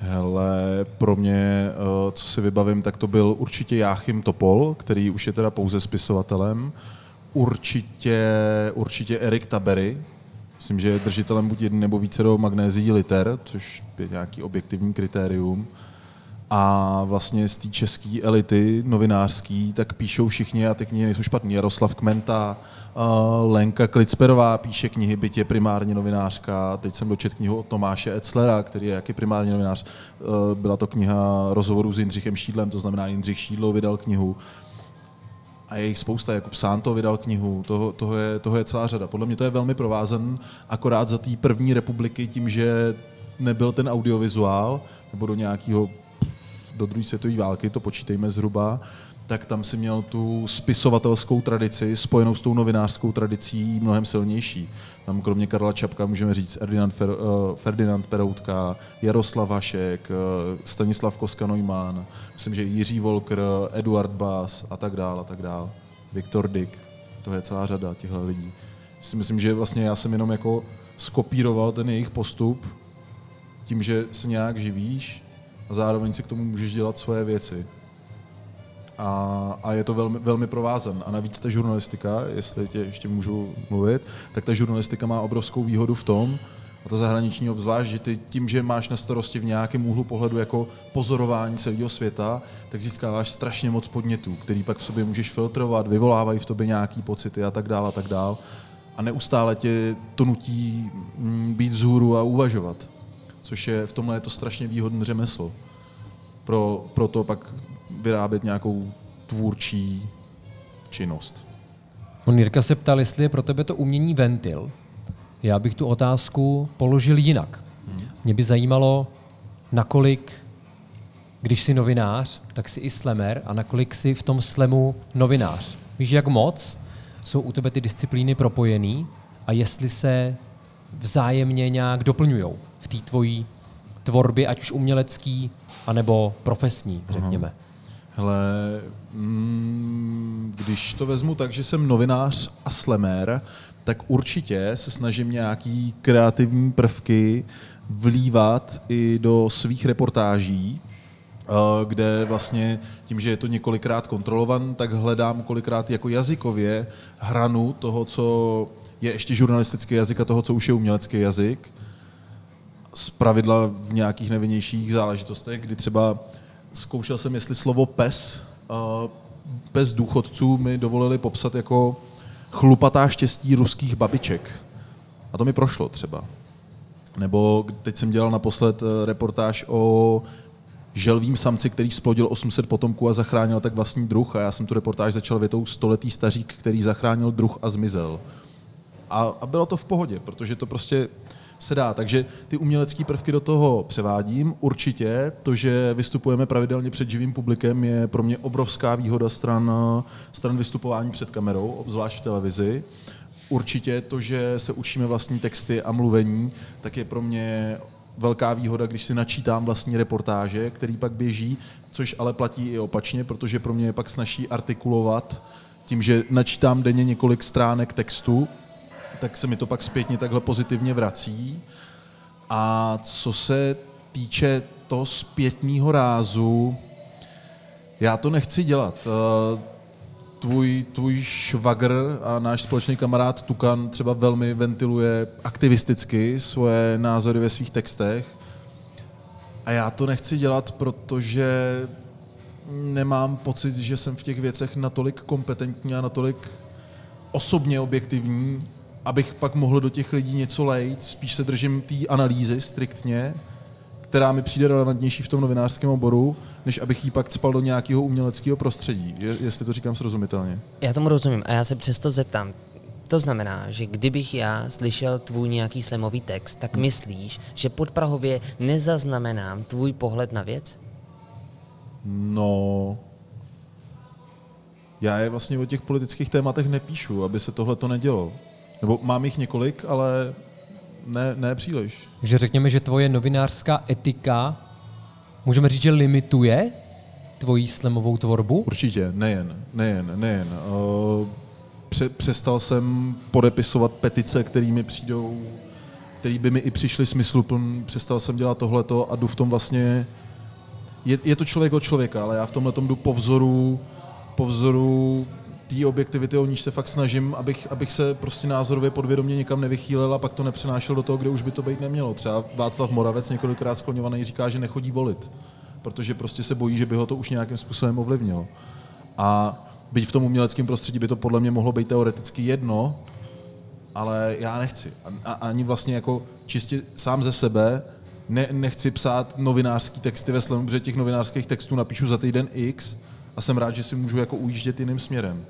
Hele, pro mě, eh, co si vybavím, tak to byl určitě Jáchym Topol, který už je teda pouze spisovatelem. Určitě, určitě Erik Tabery, myslím, že je držitelem buď jedný nebo více do magnézií liter, což je nějaký objektivní kritérium a vlastně z té české elity novinářský, tak píšou všichni a ty knihy nejsou špatný. Jaroslav Kmenta, uh, Lenka Klicperová píše knihy, je primárně novinářka. Teď jsem dočet knihu od Tomáše Etzlera, který je jaký primárně novinář. Uh, byla to kniha rozhovoru s Jindřichem Šídlem, to znamená Jindřich Šídlo vydal knihu. A je jich spousta, jako Sánto vydal knihu, toho, toho, je, toho je celá řada. Podle mě to je velmi provázen, akorát za té první republiky tím, že nebyl ten audiovizuál, nebo do nějakého do druhé světové války, to počítejme zhruba, tak tam si měl tu spisovatelskou tradici spojenou s tou novinářskou tradicí mnohem silnější. Tam kromě Karla Čapka můžeme říct Ferdinand, Fer, uh, Ferdinand Peroutka, Jaroslav Vašek, uh, Stanislav Koska-Neumann, myslím, že Jiří Volker, Eduard Bass a tak dál a tak dál. Viktor Dick, to je celá řada těchto lidí. Myslím, že vlastně já jsem jenom jako skopíroval ten jejich postup tím, že se nějak živíš, a zároveň si k tomu můžeš dělat svoje věci. A, a je to velmi, velmi provázen. A navíc ta žurnalistika, jestli tě ještě můžu mluvit, tak ta žurnalistika má obrovskou výhodu v tom, a to zahraniční obzvlášť, že ty tím, že máš na starosti v nějakém úhlu pohledu jako pozorování celého světa, tak získáváš strašně moc podnětů, který pak v sobě můžeš filtrovat, vyvolávají v tobě nějaký pocity a tak dále a tak dále. A neustále tě to nutí mm, být vzhůru a uvažovat což je v tomhle je to strašně výhodné řemeslo. Pro, pro to pak vyrábět nějakou tvůrčí činnost. On Jirka se ptal, jestli je pro tebe to umění ventil. Já bych tu otázku položil jinak. Hmm. Mě by zajímalo, nakolik, když jsi novinář, tak jsi i slemer a nakolik jsi v tom slemu novinář. Víš, jak moc jsou u tebe ty disciplíny propojený a jestli se vzájemně nějak doplňují v té tvojí tvorbě, ať už umělecký, anebo profesní, řekněme? Aha. Hele, mm, když to vezmu tak, že jsem novinář a slemér, tak určitě se snažím nějaký kreativní prvky vlívat i do svých reportáží, eh, kde vlastně tím, že je to několikrát kontrolovan, tak hledám kolikrát jako jazykově hranu toho, co je ještě žurnalistický jazyk a toho, co už je umělecký jazyk z pravidla v nějakých nevinnějších záležitostech, kdy třeba zkoušel jsem, jestli slovo pes, uh, pes důchodců mi dovolili popsat jako chlupatá štěstí ruských babiček. A to mi prošlo třeba. Nebo teď jsem dělal naposled eh, reportáž o želvým samci, který splodil 800 potomků a zachránil tak vlastní druh. A já jsem tu reportáž začal větou stoletý stařík, který zachránil druh a zmizel. A, a bylo to v pohodě, protože to prostě se dá. Takže ty umělecké prvky do toho převádím. Určitě to, že vystupujeme pravidelně před živým publikem, je pro mě obrovská výhoda stran, stran vystupování před kamerou, obzvlášť v televizi. Určitě to, že se učíme vlastní texty a mluvení, tak je pro mě velká výhoda, když si načítám vlastní reportáže, který pak běží, což ale platí i opačně, protože pro mě je pak snaží artikulovat tím, že načítám denně několik stránek textu, tak se mi to pak zpětně takhle pozitivně vrací. A co se týče toho zpětního rázu, já to nechci dělat. Eh, tvůj, tvůj švagr a náš společný kamarád Tukan třeba velmi ventiluje aktivisticky svoje názory ve svých textech. A já to nechci dělat, protože nemám pocit, že jsem v těch věcech natolik kompetentní a natolik osobně objektivní, abych pak mohl do těch lidí něco lejt. Spíš se držím té analýzy striktně, která mi přijde relevantnější v tom novinářském oboru, než abych ji pak spal do nějakého uměleckého prostředí, je, jestli to říkám srozumitelně. Já tomu rozumím a já se přesto zeptám. To znamená, že kdybych já slyšel tvůj nějaký slemový text, tak myslíš, že podprahově nezaznamenám tvůj pohled na věc? No, já je vlastně o těch politických tématech nepíšu, aby se tohle to nedělo. Nebo mám jich několik, ale ne, ne příliš. Takže řekněme, že tvoje novinářská etika, můžeme říct, že limituje tvoji slemovou tvorbu? Určitě, nejen, nejen, nejen. Pře- přestal jsem podepisovat petice, kterými přijdou, který by mi i přišly smyslupln, přestal jsem dělat tohleto a jdu v tom vlastně, je, je to člověk od člověka, ale já v tomhle jdu po vzoru, po vzoru té objektivity, o níž se fakt snažím, abych, abych se prostě názorově podvědomě někam nevychýlil a pak to nepřenášel do toho, kde už by to být nemělo. Třeba Václav Moravec několikrát skloňovaný říká, že nechodí volit, protože prostě se bojí, že by ho to už nějakým způsobem ovlivnilo. A byť v tom uměleckém prostředí by to podle mě mohlo být teoreticky jedno, ale já nechci. A, a ani vlastně jako čistě sám ze sebe ne, nechci psát novinářský texty ve slemu, protože těch novinářských textů napíšu za týden X a jsem rád, že si můžu jako ujíždět jiným směrem.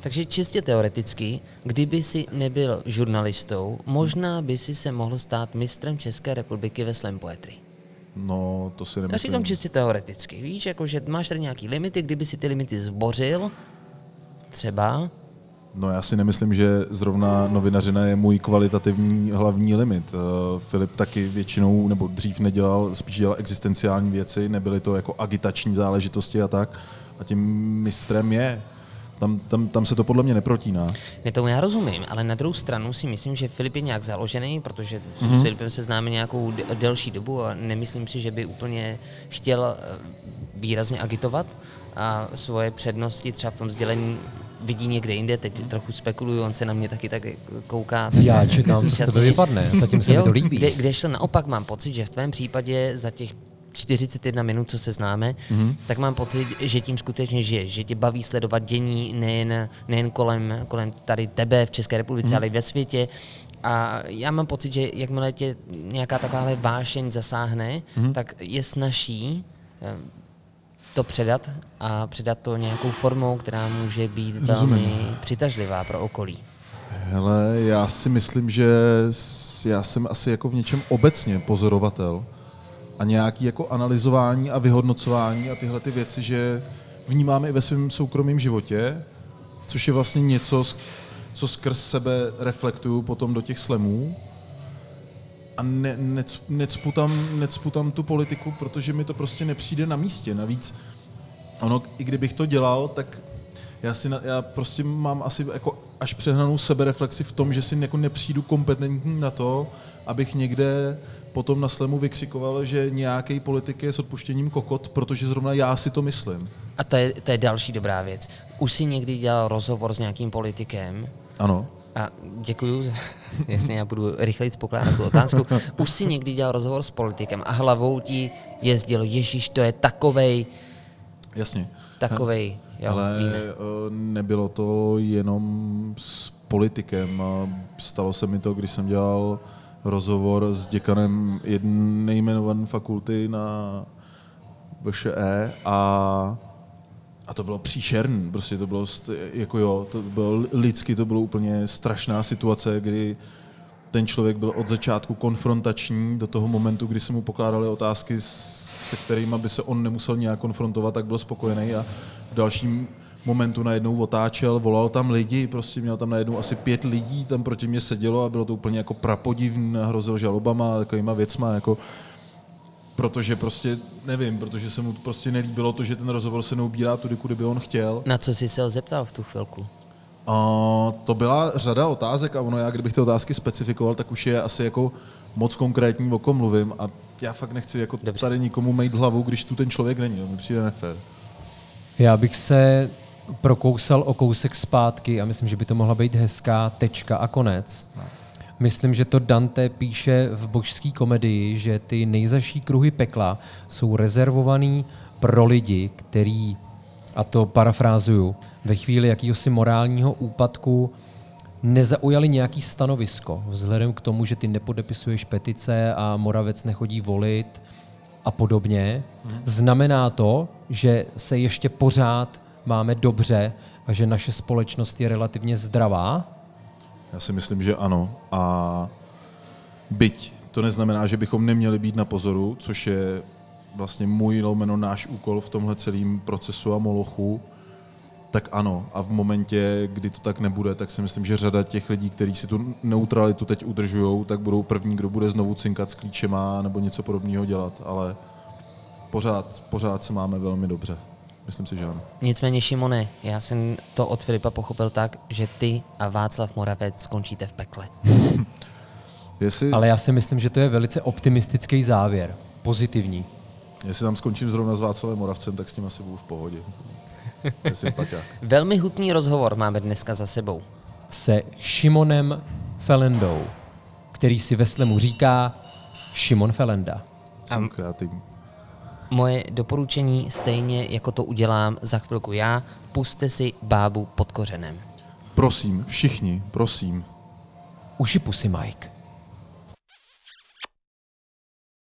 Takže čistě teoreticky, kdyby si nebyl žurnalistou, možná by si se mohl stát mistrem České republiky ve slam poetry. No, to si nemyslím. Já říkám čistě teoreticky, víš, jako, že máš tady nějaký limity, kdyby si ty limity zbořil, třeba, No já si nemyslím, že zrovna novinařina je můj kvalitativní hlavní limit. Uh, Filip taky většinou, nebo dřív nedělal, spíš dělal existenciální věci, nebyly to jako agitační záležitosti a tak. A tím mistrem je. Tam, tam, tam se to podle mě neprotíná. Ne, tomu já rozumím, ale na druhou stranu si myslím, že Filip je nějak založený, protože mm-hmm. s Filipem se známe nějakou d- delší dobu a nemyslím si, že by úplně chtěl eh, výrazně agitovat a svoje přednosti třeba v tom sdělení vidí někde jinde, teď trochu spekuluju, on se na mě taky tak kouká. tak Já čekám, co z tebe vypadne, zatím se mi to líbí. Kde, kdežto naopak mám pocit, že v tvém případě za těch 41 minut, co se známe, mm-hmm. tak mám pocit, že tím skutečně žiješ, že tě baví sledovat dění nejen, nejen kolem, kolem tady tebe v České republice, mm-hmm. ale i ve světě. A já mám pocit, že jakmile tě nějaká takováhle vášeň zasáhne, mm-hmm. tak je snaží eh, to předat a předat to nějakou formou, která může být Rozumím. velmi přitažlivá pro okolí. Hele, já si myslím, že já jsem asi jako v něčem obecně pozorovatel a nějaký jako analyzování a vyhodnocování a tyhle ty věci, že vnímáme i ve svém soukromém životě, což je vlastně něco, co skrz sebe reflektuju potom do těch slemů a ne, necp, necpu, tam, necpu tam tu politiku, protože mi to prostě nepřijde na místě. Navíc ono, i kdybych to dělal, tak já, si na, já prostě mám asi jako až přehnanou sebereflexi v tom, že si jako nepřijdu kompetentní na to, abych někde potom na slemu vykřikoval, že nějaký politik je s odpuštěním kokot, protože zrovna já si to myslím. A to je, to je další dobrá věc. Už jsi někdy dělal rozhovor s nějakým politikem Ano. a děkuju, za, <laughs> jasně, já budu rychleji pokládat tu otázku. <laughs> Už jsi někdy dělal rozhovor s politikem a hlavou ti jezdilo, Ježíš, to je takovej, Jasně. takovej, jo, Ale víme. eh, nebylo to jenom s politikem. Stalo se mi to, když jsem dělal rozhovor s děkanem jedné jmenované fakulty na VŠE a a to bylo příšerný, prostě to bylo, jako jo, to bylo lidsky, to bylo úplně strašná situace, kdy ten člověk byl od začátku konfrontační do toho momentu, kdy se mu pokládaly otázky, se kterými by se on nemusel nějak konfrontovat, tak byl spokojený a v dalším momentu najednou otáčel, volal tam lidi, prostě měl tam najednou asi pět lidí, tam proti mě sedělo a bylo to úplně jako prapodivný, hrozil žalobama a takovýma věcma, jako protože prostě, nevím, protože se mu prostě nelíbilo to, že ten rozhovor se neubírá tudy, kudy by on chtěl. Na co jsi se ho zeptal v tu chvilku? A to byla řada otázek a ono já, kdybych ty otázky specifikoval, tak už je asi jako moc konkrétní, o kom mluvím a já fakt nechci jako Dobře. tady nikomu mít hlavu, když tu ten člověk není, to mi přijde nefér. Já bych se prokousal o kousek zpátky a myslím, že by to mohla být hezká tečka a konec. Myslím, že to Dante píše v božské komedii, že ty nejzaší kruhy pekla jsou rezervovaný pro lidi, který, a to parafrázuju, ve chvíli jakýhosi morálního úpadku nezaujali nějaký stanovisko, vzhledem k tomu, že ty nepodepisuješ petice a Moravec nechodí volit a podobně. Znamená to, že se ještě pořád máme dobře a že naše společnost je relativně zdravá? Já si myslím, že ano. A byť to neznamená, že bychom neměli být na pozoru, což je vlastně můj lomeno náš úkol v tomhle celém procesu a molochu, tak ano. A v momentě, kdy to tak nebude, tak si myslím, že řada těch lidí, kteří si tu neutralitu teď udržují, tak budou první, kdo bude znovu cinkat s klíčema nebo něco podobného dělat. Ale pořád, pořád se máme velmi dobře. Myslím si, že ano. Nicméně, Šimone, já jsem to od Filipa pochopil tak, že ty a Václav Moravec skončíte v pekle. <laughs> Jestli, Ale já si myslím, že to je velice optimistický závěr. Pozitivní. jestli tam skončím zrovna s Václavem Moravcem, tak s tím asi budu v pohodě. <laughs> Velmi hutný rozhovor máme dneska za sebou. Se Šimonem Felendou, který si ve slemu říká Šimon Felenda. Jsem kreativní. Moje doporučení stejně jako to udělám za chvilku já, puste si bábu pod kořenem. Prosím, všichni, prosím. Uši pusy, Mike.